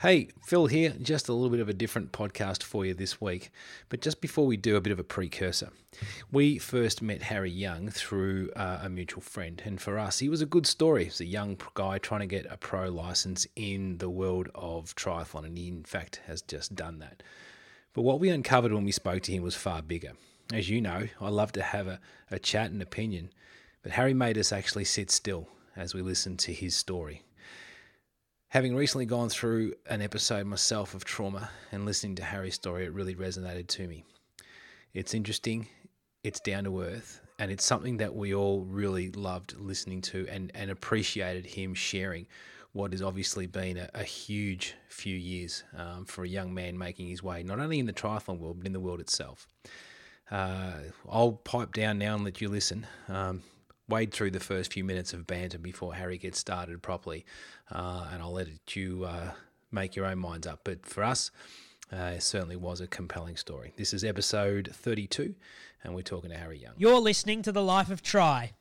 Hey, Phil here. Just a little bit of a different podcast for you this week. But just before we do, a bit of a precursor. We first met Harry Young through uh, a mutual friend. And for us, he was a good story. He was a young guy trying to get a pro license in the world of triathlon. And he, in fact, has just done that. But what we uncovered when we spoke to him was far bigger. As you know, I love to have a, a chat and opinion. But Harry made us actually sit still as we listened to his story. Having recently gone through an episode myself of trauma and listening to Harry's story, it really resonated to me. It's interesting, it's down to earth, and it's something that we all really loved listening to and, and appreciated him sharing what has obviously been a, a huge few years um, for a young man making his way, not only in the triathlon world, but in the world itself. Uh, I'll pipe down now and let you listen. Um, wade through the first few minutes of banter before Harry gets started properly, uh, and I'll let you uh, make your own minds up. But for us, uh, it certainly was a compelling story. This is episode 32, and we're talking to Harry Young. You're listening to The Life of Tri.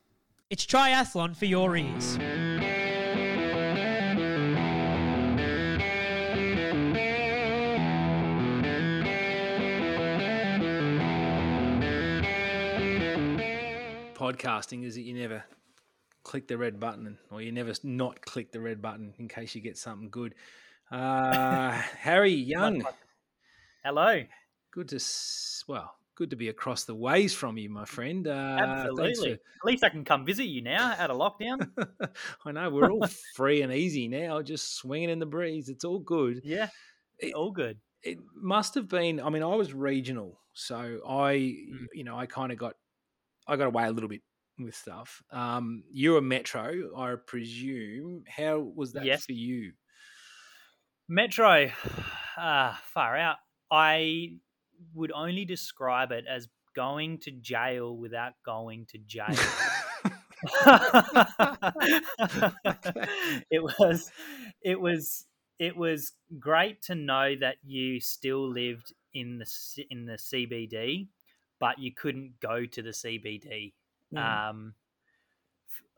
It's triathlon for your ears. Podcasting is that you never click the red button or you never not click the red button in case you get something good. Uh, Harry Young. Hello. Good to, well, good to be across the ways from you, my friend. Uh, Absolutely. For... At least I can come visit you now out of lockdown. I know we're all free and easy now, just swinging in the breeze. It's all good. Yeah, it, all good. It must have been. I mean, I was regional, so I, mm. you know, I kind of got I got away a little bit with stuff. Um, you're a metro, I presume. How was that yes. for you? Metro, uh, far out. I would only describe it as going to jail without going to jail. it was, it was, it was great to know that you still lived in the in the CBD but you couldn't go to the CBD. Mm. Um,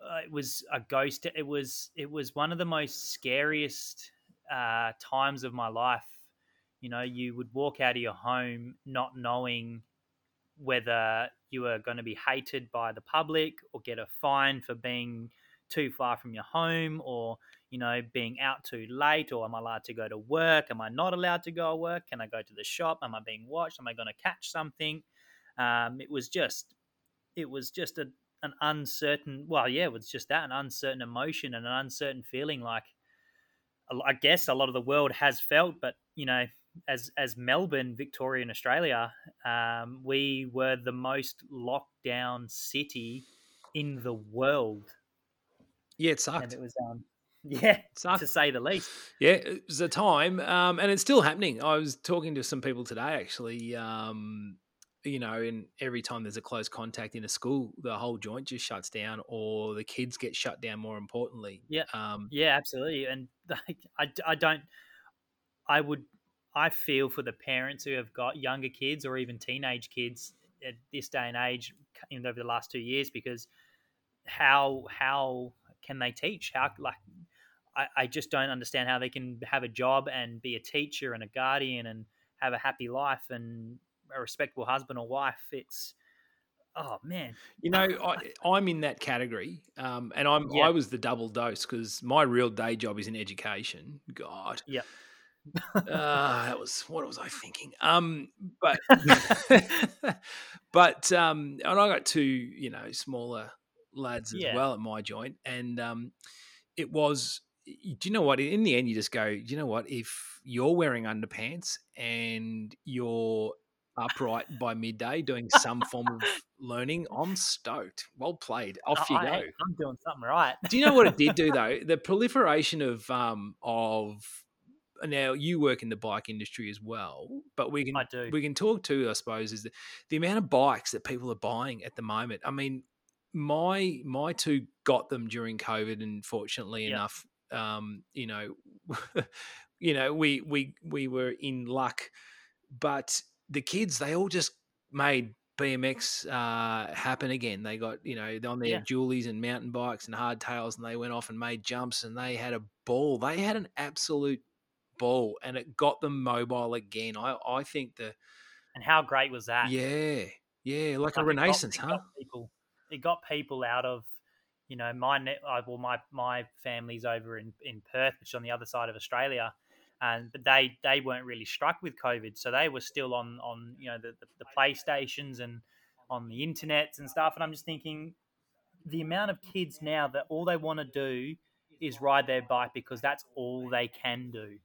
uh, it was a ghost. It was it was one of the most scariest uh, times of my life. You know, you would walk out of your home not knowing whether you were going to be hated by the public or get a fine for being too far from your home or you know being out too late or am i allowed to go to work am i not allowed to go to work can i go to the shop am i being watched am i going to catch something um, it was just, it was just a, an uncertain. Well, yeah, it was just that an uncertain emotion and an uncertain feeling. Like, I guess a lot of the world has felt, but you know, as as Melbourne, Victoria, and Australia, um, we were the most locked down city in the world. Yeah, it sucked. And it was um, yeah, to say the least. Yeah, it was a time, um, and it's still happening. I was talking to some people today, actually, um, you know, and every time there's a close contact in a school, the whole joint just shuts down, or the kids get shut down. More importantly, yeah, um, yeah, absolutely. And I, I don't, I would, I feel for the parents who have got younger kids or even teenage kids at this day and age, in over the last two years, because how how can they teach? How like I, I just don't understand how they can have a job and be a teacher and a guardian and have a happy life and a respectable husband or wife, it's oh man you know I, am in that category um, and i'm yeah. i was the double dose because my real day job is in education god yeah uh, that was what was i thinking um but but um and i got two you know smaller lads as yeah. well at my joint and um it was do you know what in the end you just go do you know what if you're wearing underpants and you're upright by midday doing some form of learning. I'm stoked. Well played. Off you I, go. I'm doing something right. do you know what it did do though? The proliferation of um of now you work in the bike industry as well, but we can we can talk to I suppose is the, the amount of bikes that people are buying at the moment. I mean, my my two got them during COVID, and fortunately yep. enough, um, you know, you know, we we we were in luck, but the kids they all just made BMX uh, happen again. They got you know on their yeah. dualies and mountain bikes and hardtails, and they went off and made jumps, and they had a ball. They had an absolute ball, and it got them mobile again. I I think the and how great was that? yeah yeah like a Like, it got- renaissance, it huh? got people, it got people out of, you know, my net. Well, my my family's over in in Perth, which is on the other side of Australia, and but they they weren't really struck with COVID, so they were still on on you know the the, the PlayStations and on the internets and stuff. And I'm just thinking, the amount of kids now that all they want to do is ride their bike because that's all they can do.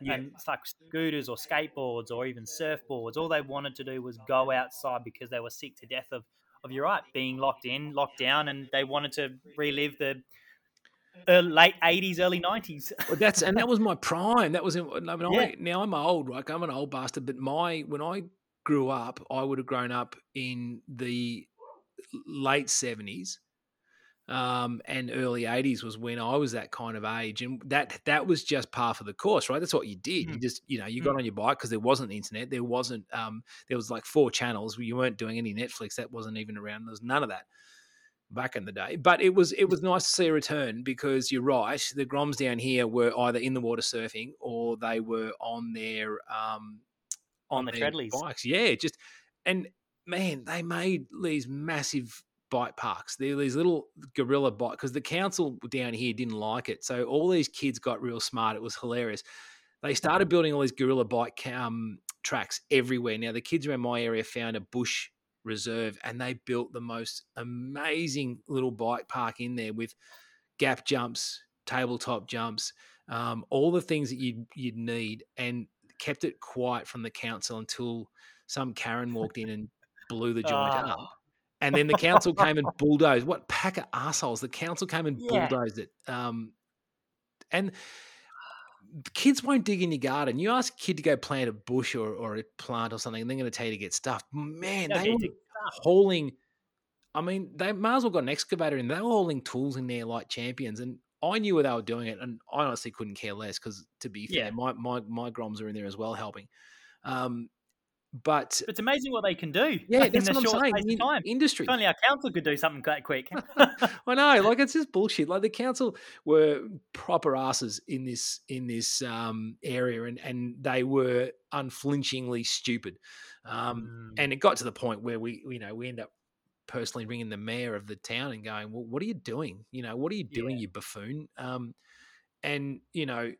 Yeah. And it's like scooters or skateboards or even surfboards. All they wanted to do was go outside because they were sick to death of, of you're right, being locked in, locked down, and they wanted to relive the uh, late 80s, early 90s. Well, that's and that was my prime. That was in, I mean, Yeah. I, now I'm old, right? I'm an old bastard. But my when I grew up, I would have grown up in the late seventies um, and early eighties was when I was that kind of age, and that that was just par for the course, right? That's what you did. You Mm. just you know you got on your bike because there wasn't the internet, there wasn't um, there was like four channels. You weren't doing any Netflix. That wasn't even around. There was none of that back in the day. But it was it was nice to see a return because you're right. The Groms down here were either in the water surfing or they were on their um On the their treadlies. bikes. Yeah, just and man, they made these massive bike parks. They're these little guerrilla bike because the council down here didn't like it. So all these kids got real smart. It was hilarious. They started building all these guerrilla bike um, tracks everywhere. Now the kids around my area found a bush reserve and they built the most amazing little bike park in there with gap jumps, tabletop jumps, um, all the things that you'd you'd need, and kept it quiet from the council until some Karen walked in and blew the joint Oh. up. And then the council came and bulldozed. What pack of assholes! The council came and Yeah. bulldozed it. Um, and kids won't dig in your garden. You ask a kid to go plant a bush or, or a plant or something, and they're going to tell you to get stuffed. Man, they were hauling. I mean, they might as well got an excavator in. They were hauling tools in there like champions, and I knew where they were doing it, and I honestly couldn't care less because, to be fair, Yeah. my my my groms are in there as well helping. Um, but It's amazing what they can do yeah, in that's a what I'm saying. In- time. industry. If only our council could do something that quick. I know, like it's just bullshit. Like the council were proper asses in this in this um, area, and and they were unflinchingly stupid. Um, Mm. and it got to the point where we, you know, we end up personally ringing the mayor of the town and going, "Well, what are you doing? You know, what are you doing, you buffoon?" Um, and you know,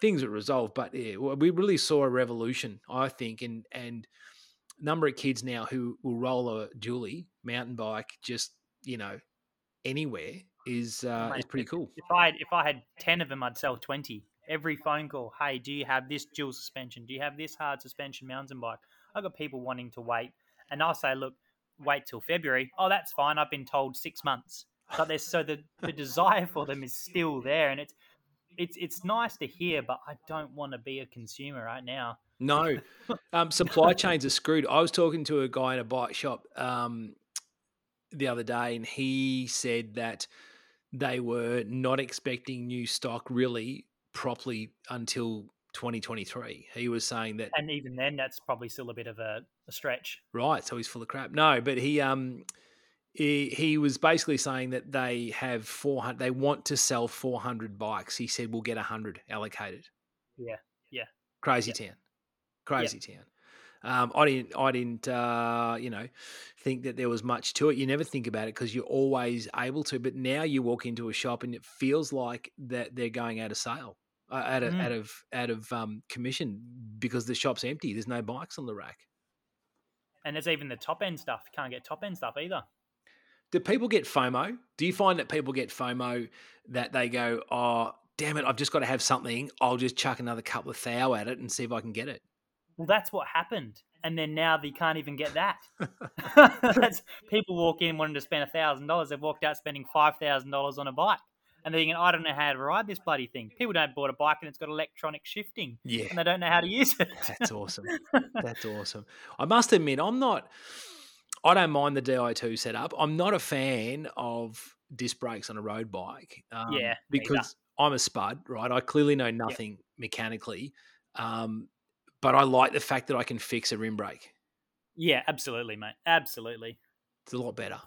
things were resolved, but yeah, we really saw a revolution, I think, and and number of kids now who will roll a dually mountain bike just you know anywhere is uh, is pretty cool. if I if I had ten of them, I'd sell twenty. Every phone call, hey, do you have this dual suspension? Do you have this hard suspension mountain bike? I've got people wanting to wait, and I'll say, look, wait till February. Oh, that's fine. I've been told six months. But there's so the the desire for them is still there, and it's it's it's nice to hear, but I don't want to be a consumer right now. No, um, supply chains are screwed. I was talking to a guy in a bike shop um, the other day, and he said that they were not expecting new stock really properly until 2023. He was saying that And even then, that's probably still a bit of a, a stretch. right, so he's full of crap. No, but he um he, he was basically saying that they have 400 they want to sell 400 bikes. He said we'll get 100 allocated. Yeah, yeah. Crazy Yep. town. Crazy town. Um, I didn't, I didn't, uh, you know, think that there was much to it. You never think about it because you're always able to. But now you walk into a shop and it feels like that they're going out of sale, uh, out of, Mm. out of, out of um, commission because the shop's empty. There's no bikes on the rack. And there's even the top end stuff. You can't get top end stuff either. Do people get FOMO? Do you find that people get FOMO that they go, oh, damn it, I've just got to have something. I'll just chuck another couple of thou at it and see if I can get it. Well, that's what happened. And then now they can't even get that. that's, people walk in wanting to spend a thousand dollars. They've walked out spending five thousand dollars on a bike, and they're thinking, "I don't know how to ride this bloody thing." People don't bought a bike and it's got electronic shifting, Yeah. and they don't know how to use it. That's awesome. That's awesome. I must admit, I'm not. I don't mind the Di2 setup. I'm not a fan of disc brakes on a road bike. Um, Yeah, because I'm a spud, right? I clearly know nothing mechanically, um, but I like the fact that I can fix a rim brake. yeah, absolutely, mate. Absolutely. It's a lot better.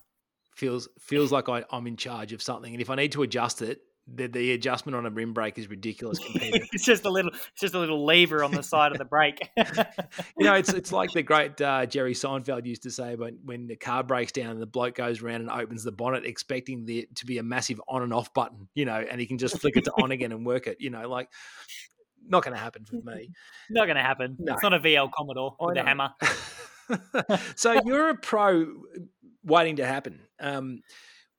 Feels feels like I, I'm in charge of something, and if I need to adjust it, the, the adjustment on a rim brake is ridiculous. It's just a little, it's just a little lever on the side of the brake. you know, it's it's like the great uh, Jerry Seinfeld used to say when when the car breaks down and the bloke goes around and opens the bonnet, expecting there to be a massive on and off button, you know, and he can just flick it to on again and work it. You know, like not going to happen for me. Not going to happen. No. It's not a VL Commodore I with a hammer. so you're a pro waiting to happen. Um,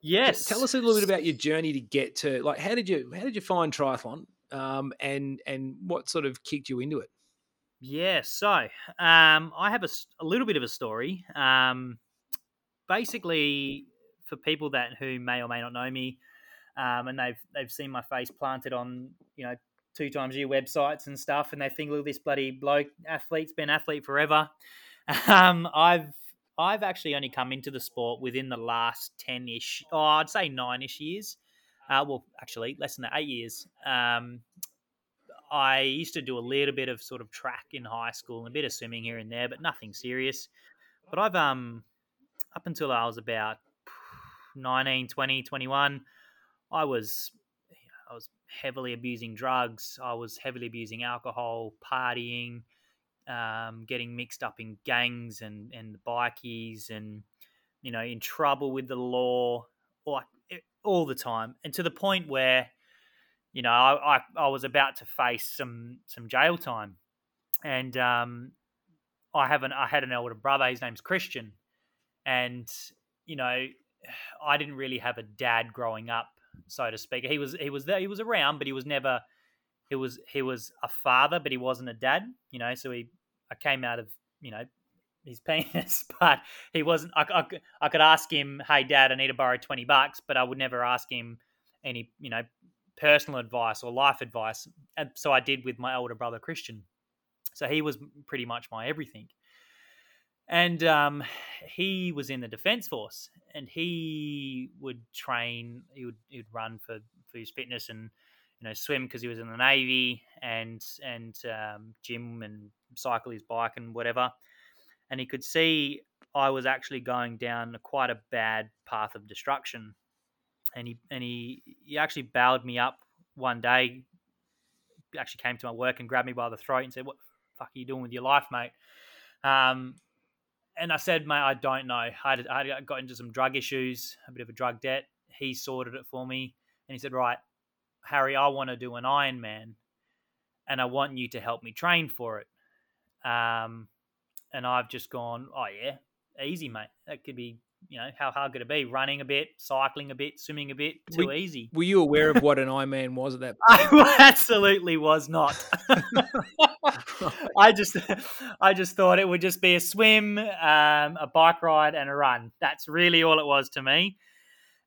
yes. Tell us a little bit about your journey to get to like how did you how did you find triathlon um, and and what sort of kicked you into it? Yeah, so um, I have a, a, little bit of a story. Um, basically, for people that who may or may not know me, um, and they've they've seen my face planted on you know two times a year websites and stuff, and they think, look, this bloody bloke athlete's been athlete forever. Um, I've I've actually only come into the sport within the last ten ish, oh, I'd say nine ish years. Uh, well, actually, less than that, eight years. Um, I used to do a little bit of sort of track in high school and a bit of swimming here and there, but nothing serious. But I've um up until I was about 19, 20, 21, I was I was heavily abusing drugs. I was heavily abusing alcohol, partying, um, getting mixed up in gangs and and the bikies, and you know, in trouble with the law, like all the time, and to the point where, you know, I I, I was about to face some some jail time, and um, I have an I had an elder brother. His name's Christian, and you know, I didn't really have a dad growing up so to speak. He was he was there, he was around, but he was never he was he was a father, but he wasn't a dad. You know, so he I came out of you know his penis, but he wasn't. I, I, I could ask him, "Hey, Dad, I need to borrow twenty bucks," but I would never ask him any you know personal advice or life advice. And so I did with my older brother Christian. So he was pretty much my everything and um, he was in the defense force and he would train he would he would run for for his fitness and you know swim because he was in the navy and and um, gym and cycle his bike and whatever and he could see i was actually going down quite a bad path of destruction and he and he he actually bailed me up one day actually came to my work and grabbed me by the throat and said what fuck are you doing with your life mate um, and I said, mate, I don't know. I, had, I got into some drug issues, a bit of a drug debt. He sorted it for me. And he said, right, Harry, I want to do an Ironman and I want you to help me train for it. Um, and I've just gone, oh, yeah, easy, mate. That could be you know, how hard could it be? Running a bit, cycling a bit, swimming a bit, too were, easy. Were you aware of what an Ironman was at that point? I absolutely was not. I just, I just thought it would just be a swim, um, a bike ride, and a run. That's really all it was to me.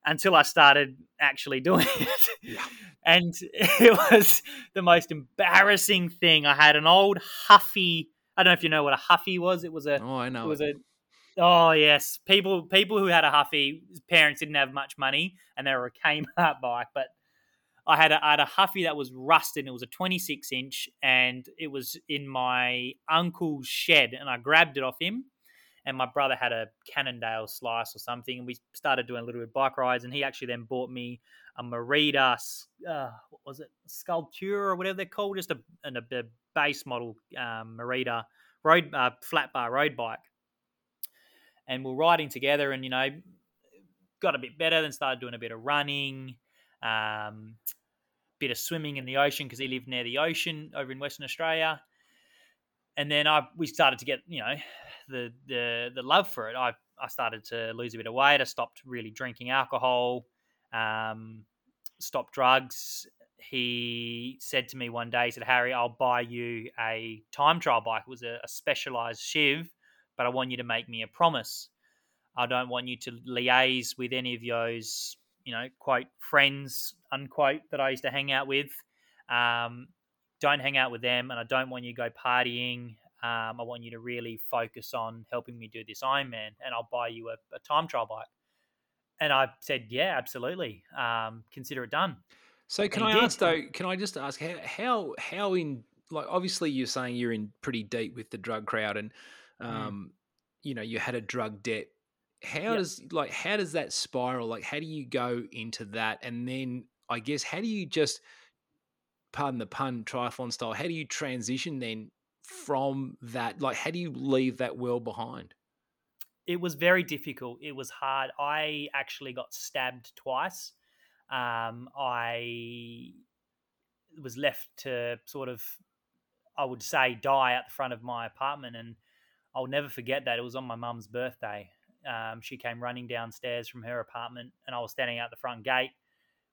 Until I started actually doing it, yeah. and it was the most embarrassing thing. I had an old Huffy. I don't know if you know what a Huffy was. It was a. Oh, I know. It was a Oh yes, people people who had a Huffy, parents didn't have much money, and they were a Kmart bike. But I had a, I had a Huffy that was rusted. It was a 26 inch, and it was in my uncle's shed, and I grabbed it off him. And my brother had a Cannondale slice or something, and we started doing a little bit of bike rides. And he actually then bought me a Merida, uh, what was it, Scultura or whatever they're called, just a, a, a base model um, Merida road uh, flat bar road bike. And we're riding together and you know got a bit better then started doing a bit of running um, bit of swimming in the ocean because he lived near the ocean over in western australia. And then i we started to get you know the the the love for it. I i started to lose a bit of weight. I stopped really drinking alcohol um, stopped drugs he said to me one day he said harry i'll buy you a time trial bike it was a, a specialized shiv but I want you to make me a promise. I don't want you to liaise with any of those, you know, quote friends unquote that I used to hang out with. Um, don't hang out with them, and I don't want you to go partying. Um, I want you to really focus on helping me do this Ironman, and I'll buy you a, a time trial bike. And I said, yeah, absolutely. Um, consider it done. So can I did. ask though? Can I just ask how how how in like obviously you're saying you're in pretty deep with the drug crowd and Mm. um, mm. you know, you had a drug debt. How yep. does like how does that spiral? Like, how do you go into that? And then I guess how do you just, pardon the pun, triathlon style? How do you transition then from that? Like, how do you leave that world behind? It was very difficult. It was hard. I actually got stabbed twice. Um, I was left to sort of, I would say, die at the front of my apartment, and I'll never forget that. It was on my mum's birthday. Um, she came running downstairs from her apartment, and I was standing out the front gate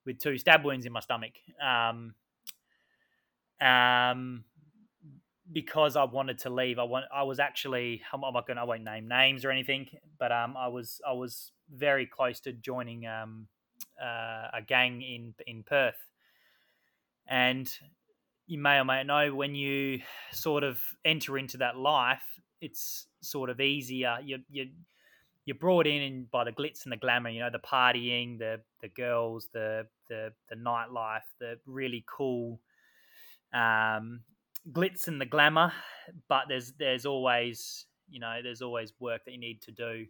with two stab wounds in my stomach. Um, um, because I wanted to leave. I want. I was actually. I'm not going. I won't name names or anything, but um, I was. I was very close to joining um, uh, a gang in in Perth, and you may or may not know when you sort of enter into that life, it's sort of easier. You you you're brought in by the glitz and the glamour, you know, the partying, the the girls, the the the nightlife, the really cool um, glitz and the glamour. But there's there's always you know there's always work that you need to do.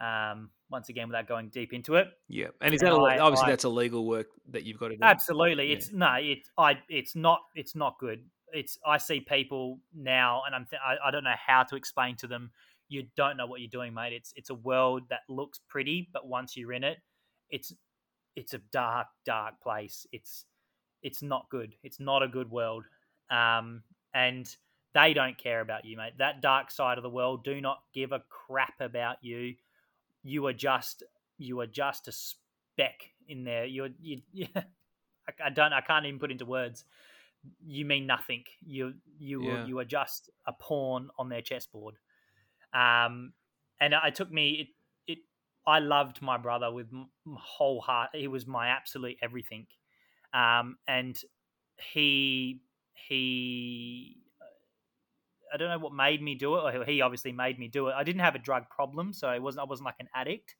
Um, once again, without going deep into it. Yeah, and is that I, obviously I, that's legal work that you've got to do? Absolutely, yeah. it's no, it's I, it's not, it's not good. It's I see people now, and I'm th- I, I don't know how to explain to them you don't know what you're doing, mate. It's it's a world that looks pretty, but once you're in it, it's it's a dark, dark place. It's it's not good. It's not a good world. Um, and they don't care about you, mate. That dark side of the world do not give a crap about you. You are just you are just a speck in there. You're you, you I don't I can't even put into words. You mean nothing. You you yeah. you are just a pawn on their chessboard. Um, and it took me it, it I loved my brother with my whole heart. He was my absolute everything. Um, and he he I don't know what made me do it. He obviously made me do it. I didn't have a drug problem, so it wasn't I wasn't like an addict.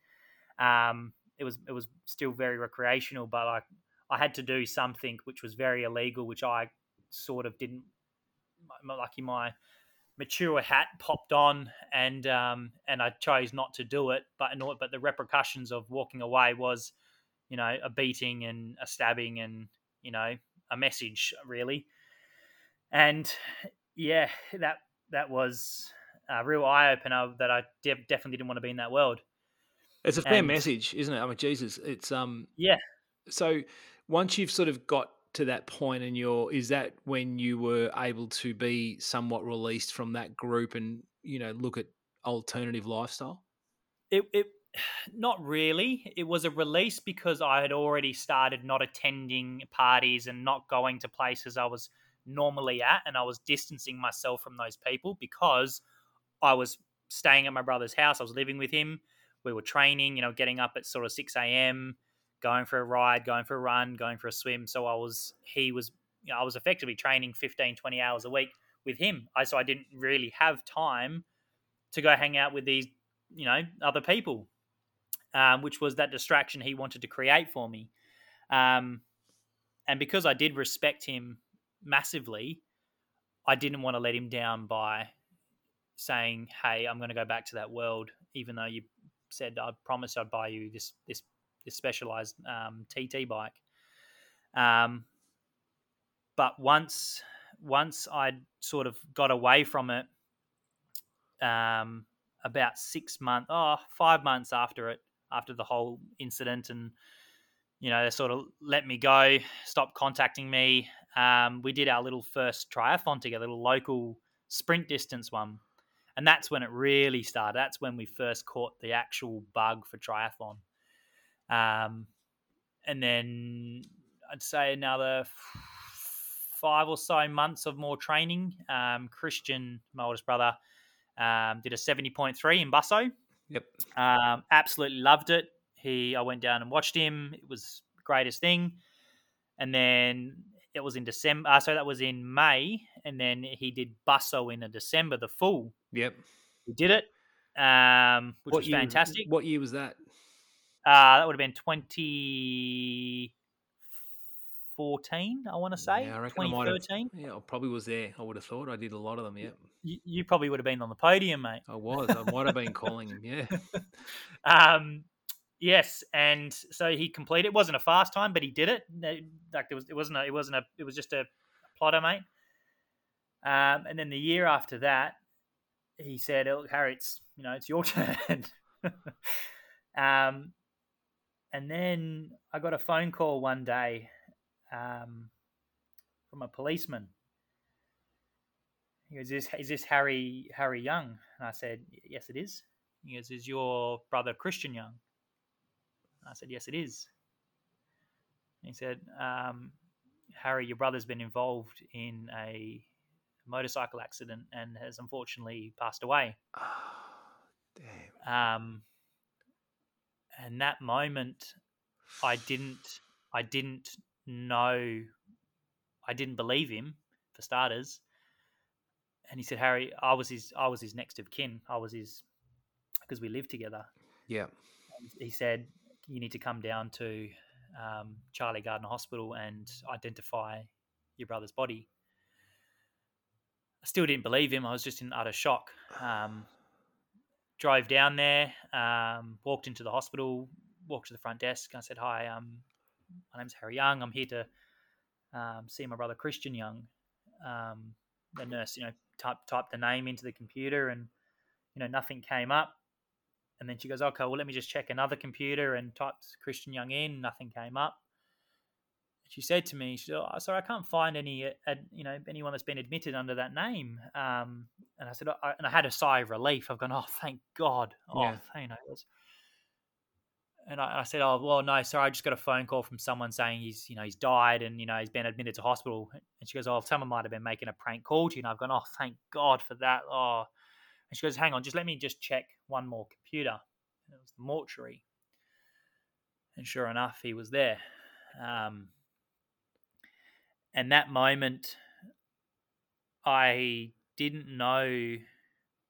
Um, it was it was still very recreational, but like I had to do something which was very illegal, which I sort of didn't. Lucky my mature hat popped on, and um, and I chose not to do it. But but the repercussions of walking away was, you know, a beating and a stabbing, and you know, a message really. And yeah, that that was a real eye opener that I de- definitely didn't want to be in that world. It's a fair and, message, isn't it? I mean, Jesus, it's um, yeah. So once you've sort of got to that point and you're is that when you were able to be somewhat released from that group and you know look at alternative lifestyle it, it not really it was a release because i had already started not attending parties and not going to places i was normally at and i was distancing myself from those people because i was staying at my brother's house i was living with him we were training you know getting up at sort of 6 a.m going for a ride, going for a run, going for a swim. So I was, he was, you know, I was effectively training 15, 20 hours a week with him. I, so I didn't really have time to go hang out with these, you know, other people, um, which was that distraction he wanted to create for me. Um, and because I did respect him massively, I didn't want to let him down by saying, "Hey, I'm going to go back to that world," even though you said I promised I'd buy you this this this specialized um, TT bike. Um, but once once I sort of got away from it, um, about six months, oh, five months after it, after the whole incident, and you know, they sort of let me go, stopped contacting me. Um, we did our little first triathlon together, a little local sprint distance one. And that's when it really started. That's when we first caught the actual bug for triathlon. Um, and then I'd say another five or so months of more training. Um, Christian, my oldest brother, um, did a 70.3 in Busso. Yep. Um, absolutely loved it. He, I went down and watched him. It was the greatest thing. And then it was in December. Uh, so that was in May. And then he did Busso in a December, the full. Yep. He did it, um, which what was year, fantastic. What year was that? Uh, that would have been 2014, I want to say. Yeah, I 2013. I yeah, I probably was there. I would have thought. I did a lot of them, yeah. You, you probably would have been on the podium, mate. I was. I might have been calling him, yeah. um, Yes, and so he completed. It wasn't a fast time, but he did it. Like it was, it wasn't. A, it wasn't a. It was just a plotter, mate. Um, and then the year after that, he said, "Look, Harry, it's you know, it's your turn." um, and then I got a phone call one day um, from a policeman. He goes, "Is is this Harry Harry Young?" And I said, "Yes, it is." He goes, "Is your brother Christian Young?" I said, "Yes, it is." And he said, um, "Harry, your brother's been involved in a motorcycle accident and has unfortunately passed away. Oh, damn. Um, and that moment, I didn't, I didn't know, I didn't believe him for starters. And he said, Harry, I was his, I was his next of kin. I was his, because we lived together. Yeah. He said, you need to come down to um, Charlie Gairdner Hospital and identify your brother's body. I still didn't believe him. I was just in utter shock. Um, drove down there, um, walked into the hospital, walked to the front desk. I said, "Hi, um, my name's Harry Young. I'm here to um, see my brother Christian Young." Um, the nurse, you know, typed typed the name into the computer, and you know, nothing came up. And then she goes, "Okay, well, let me just check another computer," and typed Christian Young in. Nothing came up she said to me, she said, oh, "Sorry, I can't find any, uh, you know, anyone that's been admitted under that name." Um, and I said, I, and I had a sigh of relief. I've gone, "Oh, thank God!" Oh, yeah. you know. And I, I, said, "Oh, well, no, sorry, I just got a phone call from someone saying he's, you know, he's died and you know he's been admitted to hospital." And she goes, "Oh, someone might have been making a prank call to you." And I've gone, "Oh, thank God for that." Oh, she goes, "Hang on, just let me just check one more computer." And it was the mortuary, and sure enough, he was there. Um, and that moment i didn't know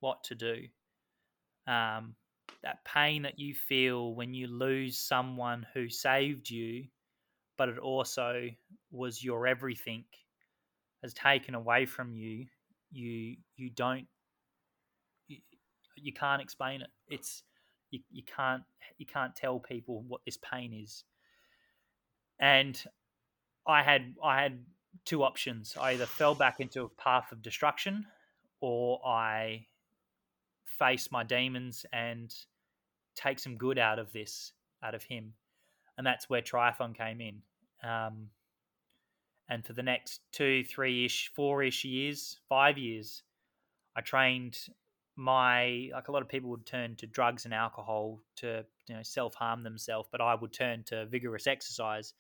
what to do um, that pain that you feel when you lose someone who saved you but it also was your everything has taken away from you you you don't you can't explain it it's you, you can't you can't tell people what this pain is and i had i had two options. I either fell back into a path of destruction or I face my demons and take some good out of this, out of him. And that's where triathlon came in. Um, and for the next two, three ish, four ish years, five years, I trained my like a lot of people would turn to drugs and alcohol to you know self harm themselves, but I would turn to vigorous exercise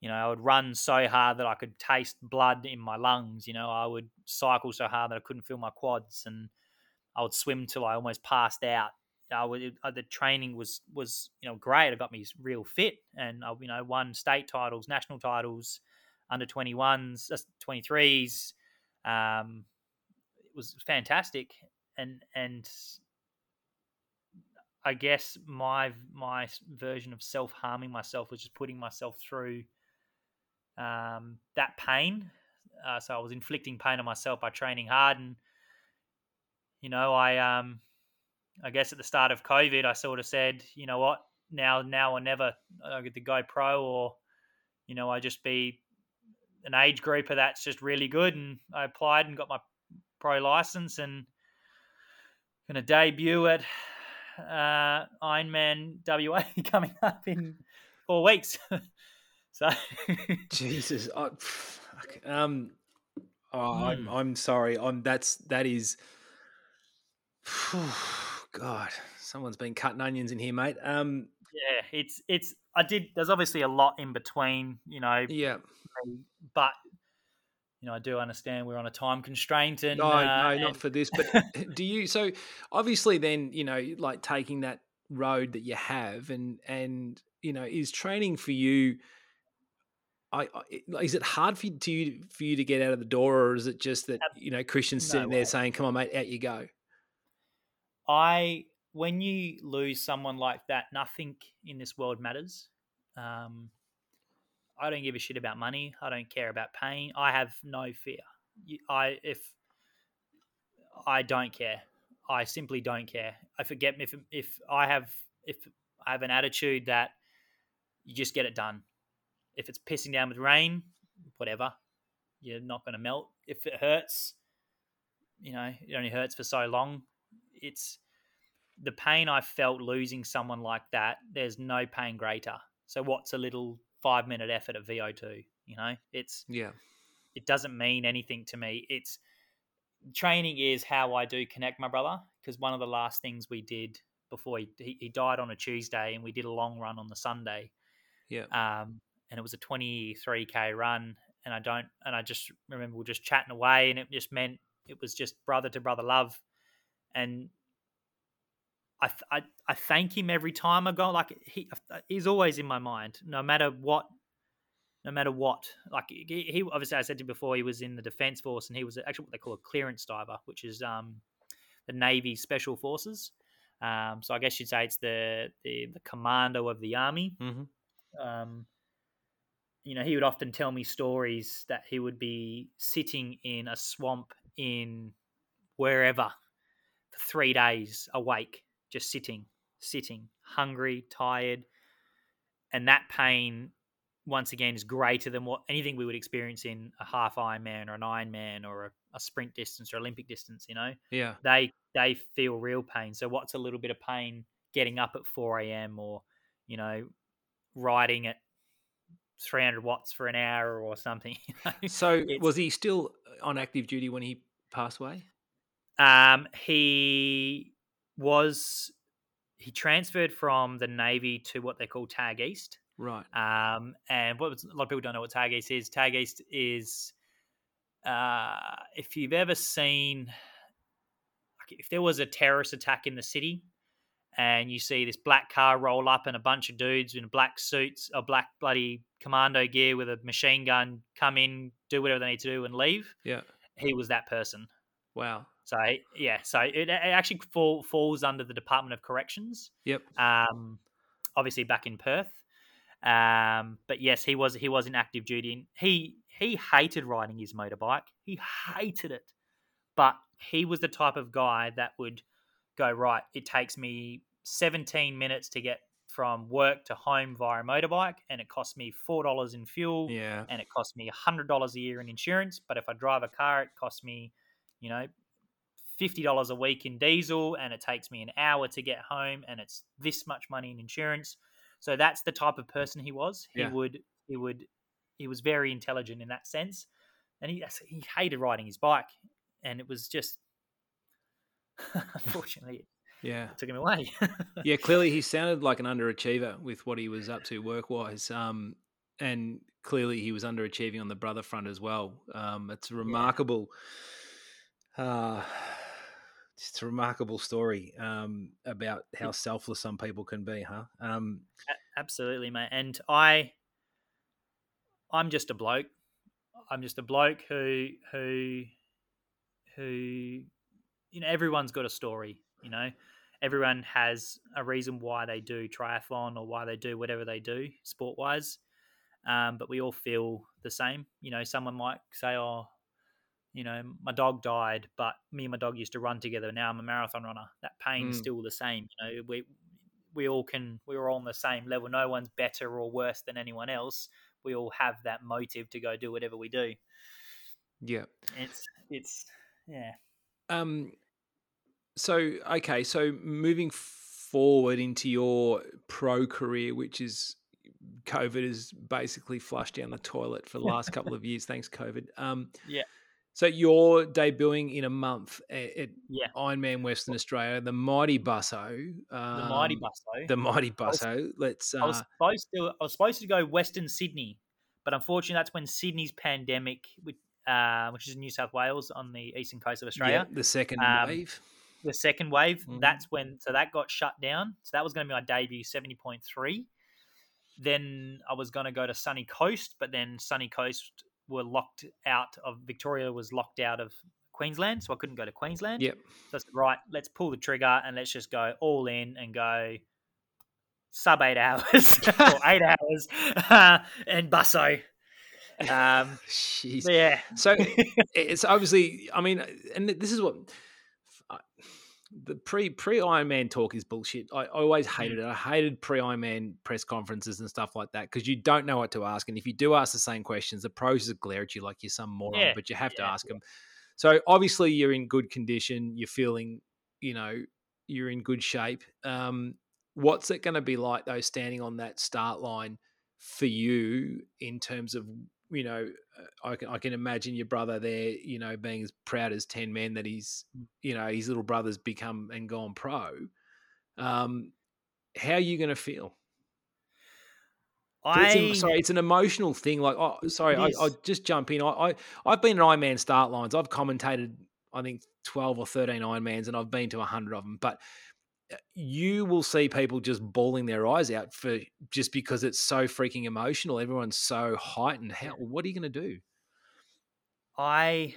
you know, I would run so hard that I could taste blood in my lungs. You know, I would cycle so hard that I couldn't feel my quads, and I would swim till I almost passed out. I would, uh, the training was was you know great. It got me real fit, and I you know won state titles, national titles, under twenty ones, uh, twenty threes. Um, it was fantastic, and and I guess my my version of self harming myself was just putting myself through um, that pain. Uh, so I was inflicting pain on myself by training hard, and you know, I um, I guess at the start of COVID, I sort of said, you know what, now now or never, I get to go pro, or you know, I just be an age grouper that's just really good, and I applied and got my pro license, and going to debut at uh, Ironman WA coming up in four weeks. So Jesus, I, um, oh, mm. I'm I'm sorry. I'm that's that is. God, someone's been cutting onions in here, mate. Um, yeah, it's it's. I did. There's obviously a lot in between, you know. Yeah. But you know, I do understand we're on a time constraint, and no, uh, no, and... not for this. But do you? So obviously, then you know, like taking that road that you have, and and you know, is training for you I, I, is it hard for you, to, for you to get out of the door, or is it just that you know Christian's sitting no there saying, "Come on, mate, out you go"? I when you lose someone like that, nothing in this world matters. Um, I don't give a shit about money. I don't care about pain. I have no fear. I if I don't care. I simply don't care. I forget if if I have if I have an attitude that you just get it done. If it's pissing down with rain, whatever, you're not going to melt. If it hurts, you know, it only hurts for so long. It's the pain I felt losing someone like that. There's no pain greater. So what's a little five minute effort at VO2? You know, it's yeah. It doesn't mean anything to me. It's training is how I do connect my brother because one of the last things we did before he, he, he died on a Tuesday and we did a long run on the Sunday. Yeah. Um, and it was a 23k run and I don't and I just remember we are just chatting away and it just meant it was just brother to brother love and I, I, I thank him every time I go like he he's always in my mind no matter what no matter what. Like he, he obviously I said to you before he was in the defense force and he was actually what they call a clearance diver which is um the Navy special forces. Um so I guess you'd say it's the the, the commando of the army. Mm-hmm. um you know, he would often tell me stories that he would be sitting in a swamp in wherever for three days awake, just sitting, sitting, hungry, tired. And that pain, once again, is greater than what anything we would experience in a half Ironman or an Ironman or a, a sprint distance or Olympic distance, you know? Yeah. They they feel real pain. So what's a little bit of pain getting up at 4 a.m. or, you know, riding at 300 watts for an hour or something. so was he still on active duty when he passed away? Um, he was he transferred from the Navy to what they call TAG East. Right. Um, and what a lot of people don't know what TAG East is. TAG East is uh, if you've ever seen if there was a terrorist attack in the city and you see this black car roll up and a bunch of dudes in black suits or black bloody commando gear with a machine gun come in, do whatever they need to do, and leave. Yeah, he was that person. Wow. So yeah, so it, it actually fall, falls under the Department of Corrections. Yep. Um, obviously back in Perth. Um, but yes, he was he was in active duty. And he he hated riding his motorbike. He hated it, but he was the type of guy that would go right. It takes me 17 minutes to get from work to home via motorbike, and it costs me four dollars in fuel. Yeah, and it costs me hundred dollars a year in insurance. But if I drive a car, it costs me, you know, fifty dollars a week in diesel, and it takes me an hour to get home, and it's this much money in insurance. So that's the type of person he was. He yeah. would, he would, he was very intelligent in that sense, and he he hated riding his bike, and it was just unfortunately yeah, took him away. yeah, clearly he sounded like an underachiever with what he was up to work wise. Um, and clearly he was underachieving on the brother front as well. Um, it's remarkable, yeah. uh, it's a remarkable story um, about how selfless some people can be, huh? Um, Absolutely, mate. And I, I'm just a bloke. I'm just a bloke who who who you know everyone's got a story you know everyone has a reason why they do triathlon or why they do whatever they do sport wise. Um, but we all feel the same. You know, someone might say, "Oh, you know, my dog died, but me and my dog used to run together. Now I'm a marathon runner. That pain's mm. still the same. You know, we we all can we're all on the same level. No one's better or worse than anyone else. We all have that motive to go do whatever we do. Yeah, it's it's yeah. Um, so okay, so moving forward into your pro career, which is COVID has basically flushed down the toilet for the last couple of years. Thanks, COVID. Um, yeah. So you're debuting in a month at, yeah. Ironman Western Australia, the Mighty Busso. Um, the Mighty Busso. The Mighty Busso. Let's. Uh, I was supposed to. I was supposed to go Western Sydney, but unfortunately, that's when Sydney's pandemic, which, uh, which is in New South Wales on the eastern coast of Australia, yeah, the second um, wave the second wave. Mm-hmm. That's when so that got shut down. So that was going to be my debut, seventy point three. Then I was going to go to Sunny Coast, but then Sunny Coast were locked out of Victoria was locked out of Queensland, so I couldn't go to Queensland. Yep. So I said, right, let's pull the trigger and let's just go all in and go sub eight hours or eight hours uh, and busso. Um, Jeez. Yeah. So it's obviously, I mean, and this is what the pre pre Ironman talk is bullshit. I, always hated it. I hated pre Ironman press conferences and stuff like that because you don't know what to ask, and if you do ask the same questions, the pros just glare at you like you're some moron. Yeah, But you have to ask them. So obviously you're in good condition. You're feeling, you know, you're in good shape. Um, what's it going to be like though, standing on that start line for you in terms of you know, uh, I can I can imagine your brother there, you know, being as proud as ten men that he's, you know, his little brother's become and gone pro. Um, how are you going to feel? It's I an- sorry, it's an emotional thing. Like, oh, sorry, I. I just jump in. I, I I've been in Ironman start lines. I've commentated, I think, twelve or thirteen Ironmans, and I've been to hundred of them. But Uh, you will see people just bawling their eyes out for just because it's so freaking emotional. Everyone's so heightened. How? What are you going to do? I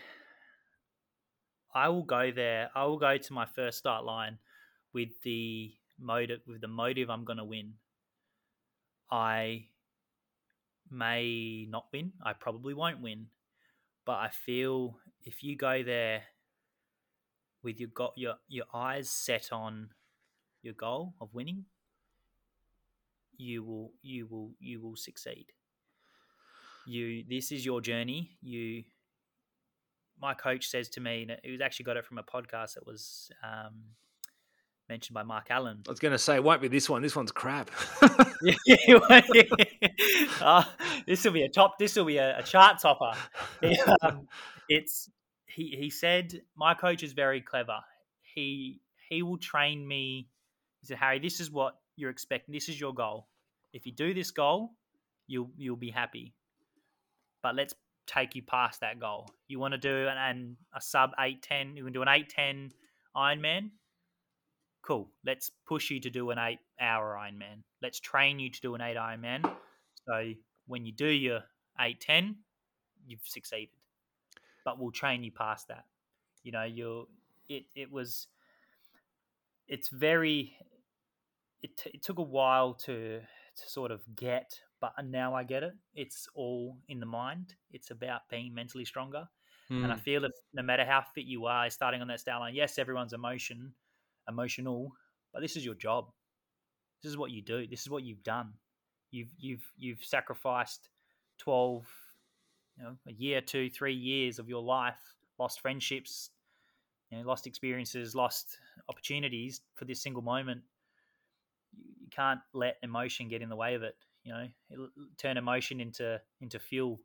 I will go there. I will go to my first start line with the motive with the motive I'm going to win. I may not win. I probably won't win. But I feel if you go there with your got your your eyes set on your goal of winning, you will you will you will succeed. You this is your journey. You my coach says to me, and he was actually got it from a podcast that was um, mentioned by Mark Allen. I was going to say, it won't be this one. This one's crap. uh, this will be a top. This will be a, a chart topper. um, it's he. He said my coach is very clever. He he will train me. He said, Harry, this is what you're expecting. This is your goal. If you do this goal, you'll you'll be happy. But let's take you past that goal. You want to do an, an a sub eight ten. You can do an eight ten Ironman. Cool. Let's push you to do an eight hour Ironman. Let's train you to do an eight Ironman. So when you do your eight ten, you've succeeded. But we'll train you past that. You know, you'll. It it was. It's very. It, t- it took a while to to sort of get, but now I get it. It's all in the mind. It's about being mentally stronger. And I Mm. feel that no matter how fit you are, starting on that start line, yes, everyone's emotion, emotional, but this is your job. This is what you do. This is what you've done. You've you've you've sacrificed twelve, you know, a year, two, three years of your life, lost friendships, you know, lost experiences, lost opportunities for this single moment. You, can't let emotion get in the way of it. You know, turn emotion into into fuel.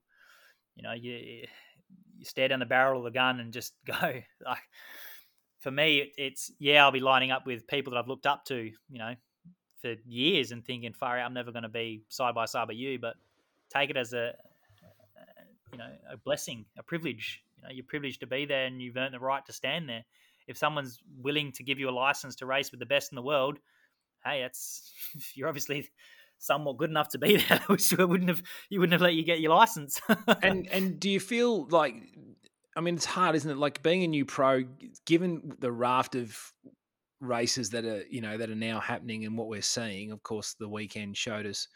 You know, you you stare down the barrel of the gun and just go. Like for me, it, it's yeah, I'll be lining up with people that I've looked up to, you know, for years and thinking, far out, I'm never going to be side by side with you. But take it as a, you know, a blessing, a privilege. You know, you're privileged to be there, and you've earned the right to stand there. If someone's willing to give you a license to race with the best in the world, hey, that's you're obviously somewhat good enough to be there. Which wouldn't have you wouldn't have let you get your license. and and do you feel like I mean it's hard, isn't it? Like being a new pro, given the raft of races that are you know that are now happening and what we're seeing. Of course, the weekend showed us,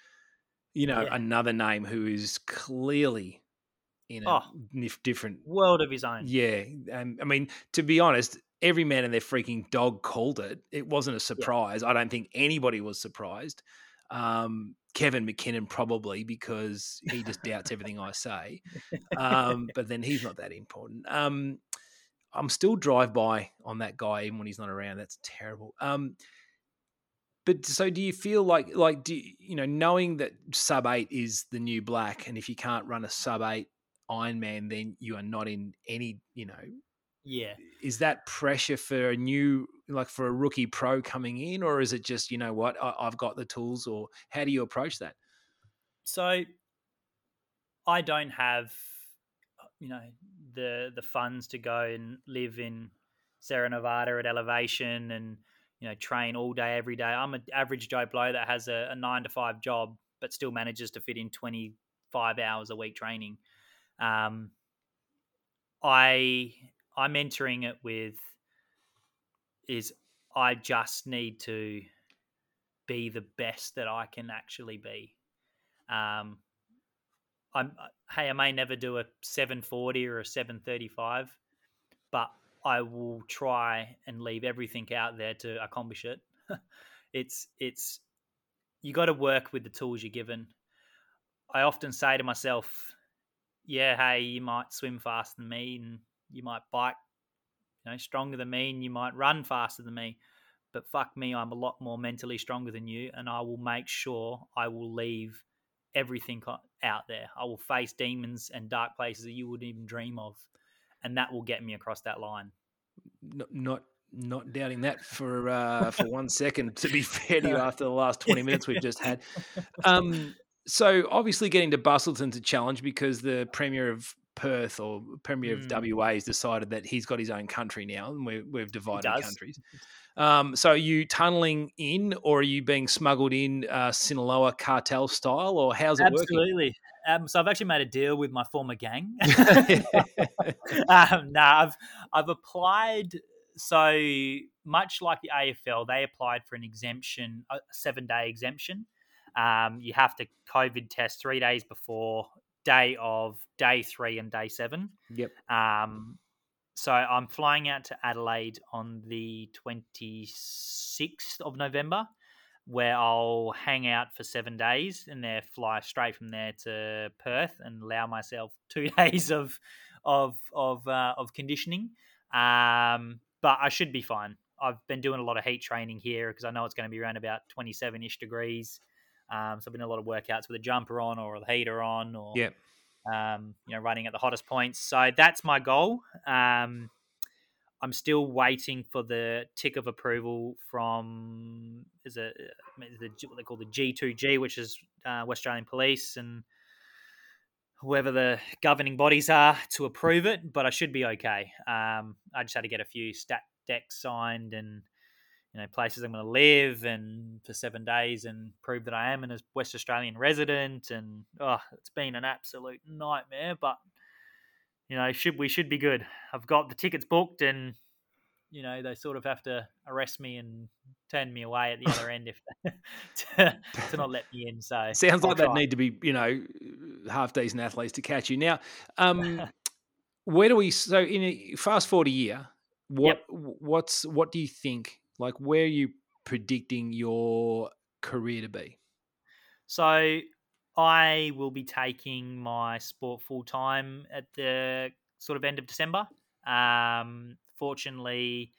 you know, Yeah. another name who is clearly in a Oh. different. world of his own. Yeah, um, I mean, to be honest, every man and their freaking dog called it. It wasn't a surprise. I don't think anybody was surprised. Um, Kevin Mackinnon probably because he just doubts everything I say. Um, but then he's not that important. Um, I'm still drive by on that guy even when he's not around. That's terrible. Um, but so do you feel like like do you, you know knowing that sub eight is the new black, and if you can't run a sub eight Ironman, then you are not in any you know Yeah. is that pressure for a new like for a rookie pro coming in or is it just you know what I, i've got the tools or how do you approach that So I don't have you know the the funds to go and live in Sierra Nevada at elevation and you know train all day every day. I'm an average Joe Blow that has a, a nine to five job but still manages to fit in 25 hours a week training. Um, I I'm entering it with is I just need to be the best that I can actually be. Um, I'm hey, I may never do a 740 or a 735, but I will try and leave everything out there to accomplish it. it's it's you got to work with the tools you're given. I often say to myself, "Yeah, hey, you might swim faster than me, and you might bike, you know, stronger than me, and you might run faster than me." But fuck me, I'm a lot more mentally stronger than you, and I will make sure I will leave everything out there. I will face demons and dark places that you wouldn't even dream of, and that will get me across that line. Not not, not doubting that for uh, for one second. To be fair to you, after the last twenty minutes we've just had. Um, so obviously, getting to Busselton's a challenge because the premier of Perth or Premier of mm. WA has decided that he's got his own country now, and we have divided countries. Um, so, are you tunneling in, or are you being smuggled in uh, Sinaloa cartel style, or how's it Absolutely. working? Absolutely. Um, so, I've actually made a deal with my former gang. um, nah, I've I've applied. So much like the AFL, they applied for an exemption, a seven day exemption. Um, you have to COVID test three days before day of day three and day seven. Yep. Um, so I'm flying out to Adelaide on the 26th of November, where I'll hang out for seven days and then fly straight from there to Perth and allow myself two days of of of uh, of conditioning. Um, but I should be fine. I've been doing a lot of heat training here because I know it's going to be around about 27 ish degrees. Um, so I've been a lot of workouts with a jumper on or a heater on or yeah um, you know, running at the hottest points. So that's my goal. Um, I'm still waiting for the tick of approval from is it the, what they call the G2G, which is uh, West Australian Police and whoever the governing bodies are to approve it. But I should be okay. Um, I just had to get a few stat decks signed and you know places I'm going to live and for seven days and prove that I am a West Australian resident and oh it's been an absolute nightmare but you know should we should be good. I've got the tickets booked and you know they sort of have to arrest me and turn me away at the other end if to, to not let me in so sounds like they need to be you know half decent athletes to catch you. Now um where do we so in a fast forward a year what yep. what's what do you think like, where are you predicting your career to be? So, I will be taking my sport full time at the sort of end of December. Um, fortunately,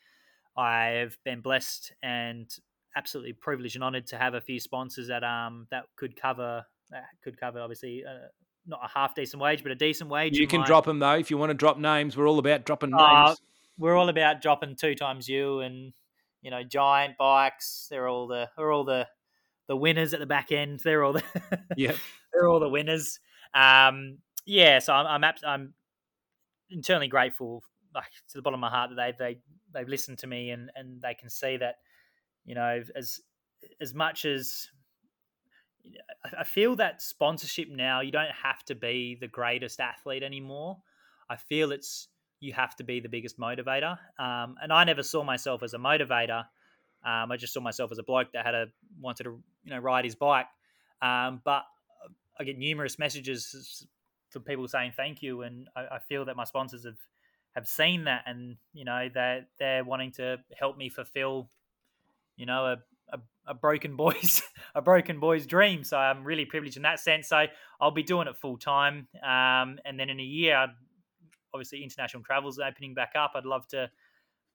I've been blessed and absolutely privileged and honoured to have a few sponsors that um that could cover that could cover obviously uh, not a half decent wage but a decent wage. You can my... drop them though if you want to drop names. We're all about dropping uh, names. We're all about dropping 2XU and you know, giant bikes. They're all the they're all the the winners at the back end. They're all the yeah. they're all the winners. Um, yeah, so I'm I'm, I'm internally grateful, like to the bottom of my heart, that they they they've listened to me and and they can see that, you know, as as much as I feel that sponsorship now, you don't have to be the greatest athlete anymore. I feel it's you have to be the biggest motivator. Um, and I never saw myself as a motivator. Um, I just saw myself as a bloke that had a wanted to you know ride his bike. Um, but I get numerous messages from people saying thank you, and I, I, feel that my sponsors have have seen that, and you know they're they're wanting to help me fulfill, you know, a a, a, broken boy's a broken boy's dream. So I'm really privileged in that sense. So I'll be doing it full time, um, and then in a year obviously international travel's opening back up. I'd love to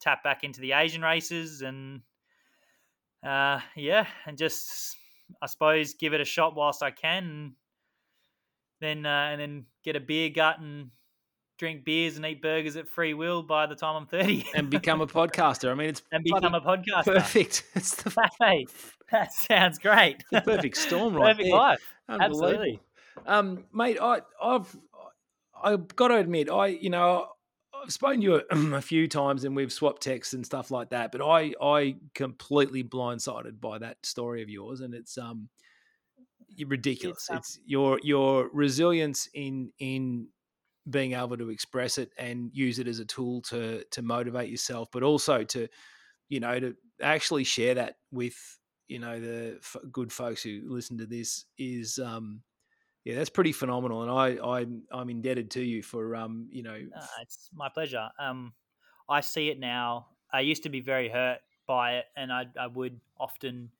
tap back into the Asian races and uh, yeah, and just I suppose give it a shot whilst I can. And then uh, and then get a beer gut and drink beers and eat burgers at free will by the time I'm 30 and become a podcaster. I mean, it's and become a podcaster. Perfect. It's the hey, that sounds great. The perfect storm, right Perfect there. life. Absolutely. Um, mate, I, I've I've got to admit, I you know I've spoken to you a, a, few times and we've swapped texts and stuff like that, but I I completely blindsided by that story of yours, and it's um ridiculous. It's, um, it's your your resilience in in being able to express it and use it as a tool to to motivate yourself, but also to you know to actually share that with you know the f- good folks who listen to this is um yeah, that's pretty phenomenal, and I, I'm I'm indebted to you for um, you know. Uh, it's my pleasure. Um, I see it now. I used to be very hurt by it, and I I would often,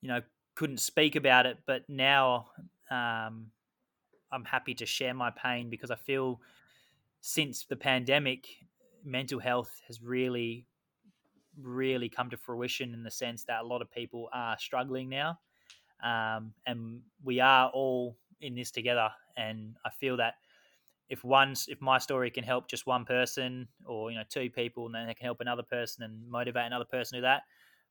you know, couldn't speak about it. But now, um, I'm happy to share my pain because I feel since the pandemic, mental health has really, really come to fruition in the sense that a lot of people are struggling now, um, and we are all in this together. And I feel that if one if my story can help just one person or you know two people and then it can help another person and motivate another person to that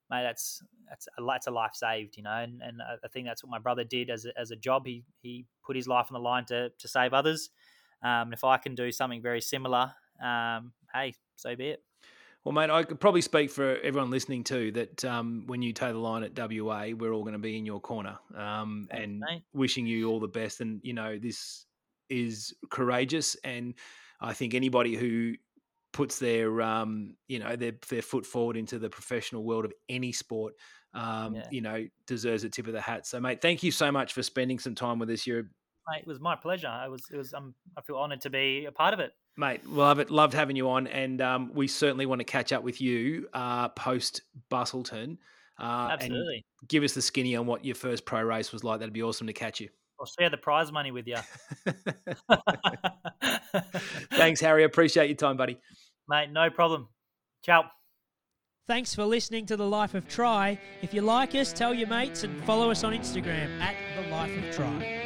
mate that's that's a, that's a life saved you know and, and I think that's what my brother did as a, as a job. He he put his life on the line to to save others. Um, if I can do something very similar um, hey so be it well, mate, I could probably speak for everyone listening too that um, when you toe the line at WA, we're all going to be in your corner um, and mate. wishing you all the best. And you know, this is courageous, and I think anybody who puts their um, you know their their foot forward into the professional world of any sport, um, yeah. you know, deserves a tip of the hat. So, mate, thank you so much for spending some time with us. You're Mate, it was my pleasure. I was, it was, um, I feel honoured to be a part of it. Mate, love it. Loved having you on, and um, we certainly want to catch up with you uh, post Busselton. Uh, Absolutely. give us the skinny on what your first pro race was like. That'd be awesome to catch you. I'll share the prize money with you. Thanks, Harry. Appreciate your time, buddy. Mate, no problem. Ciao. Thanks for listening to The Life of Tri. If you like us, tell your mates and follow us on Instagram at The Life of Tri.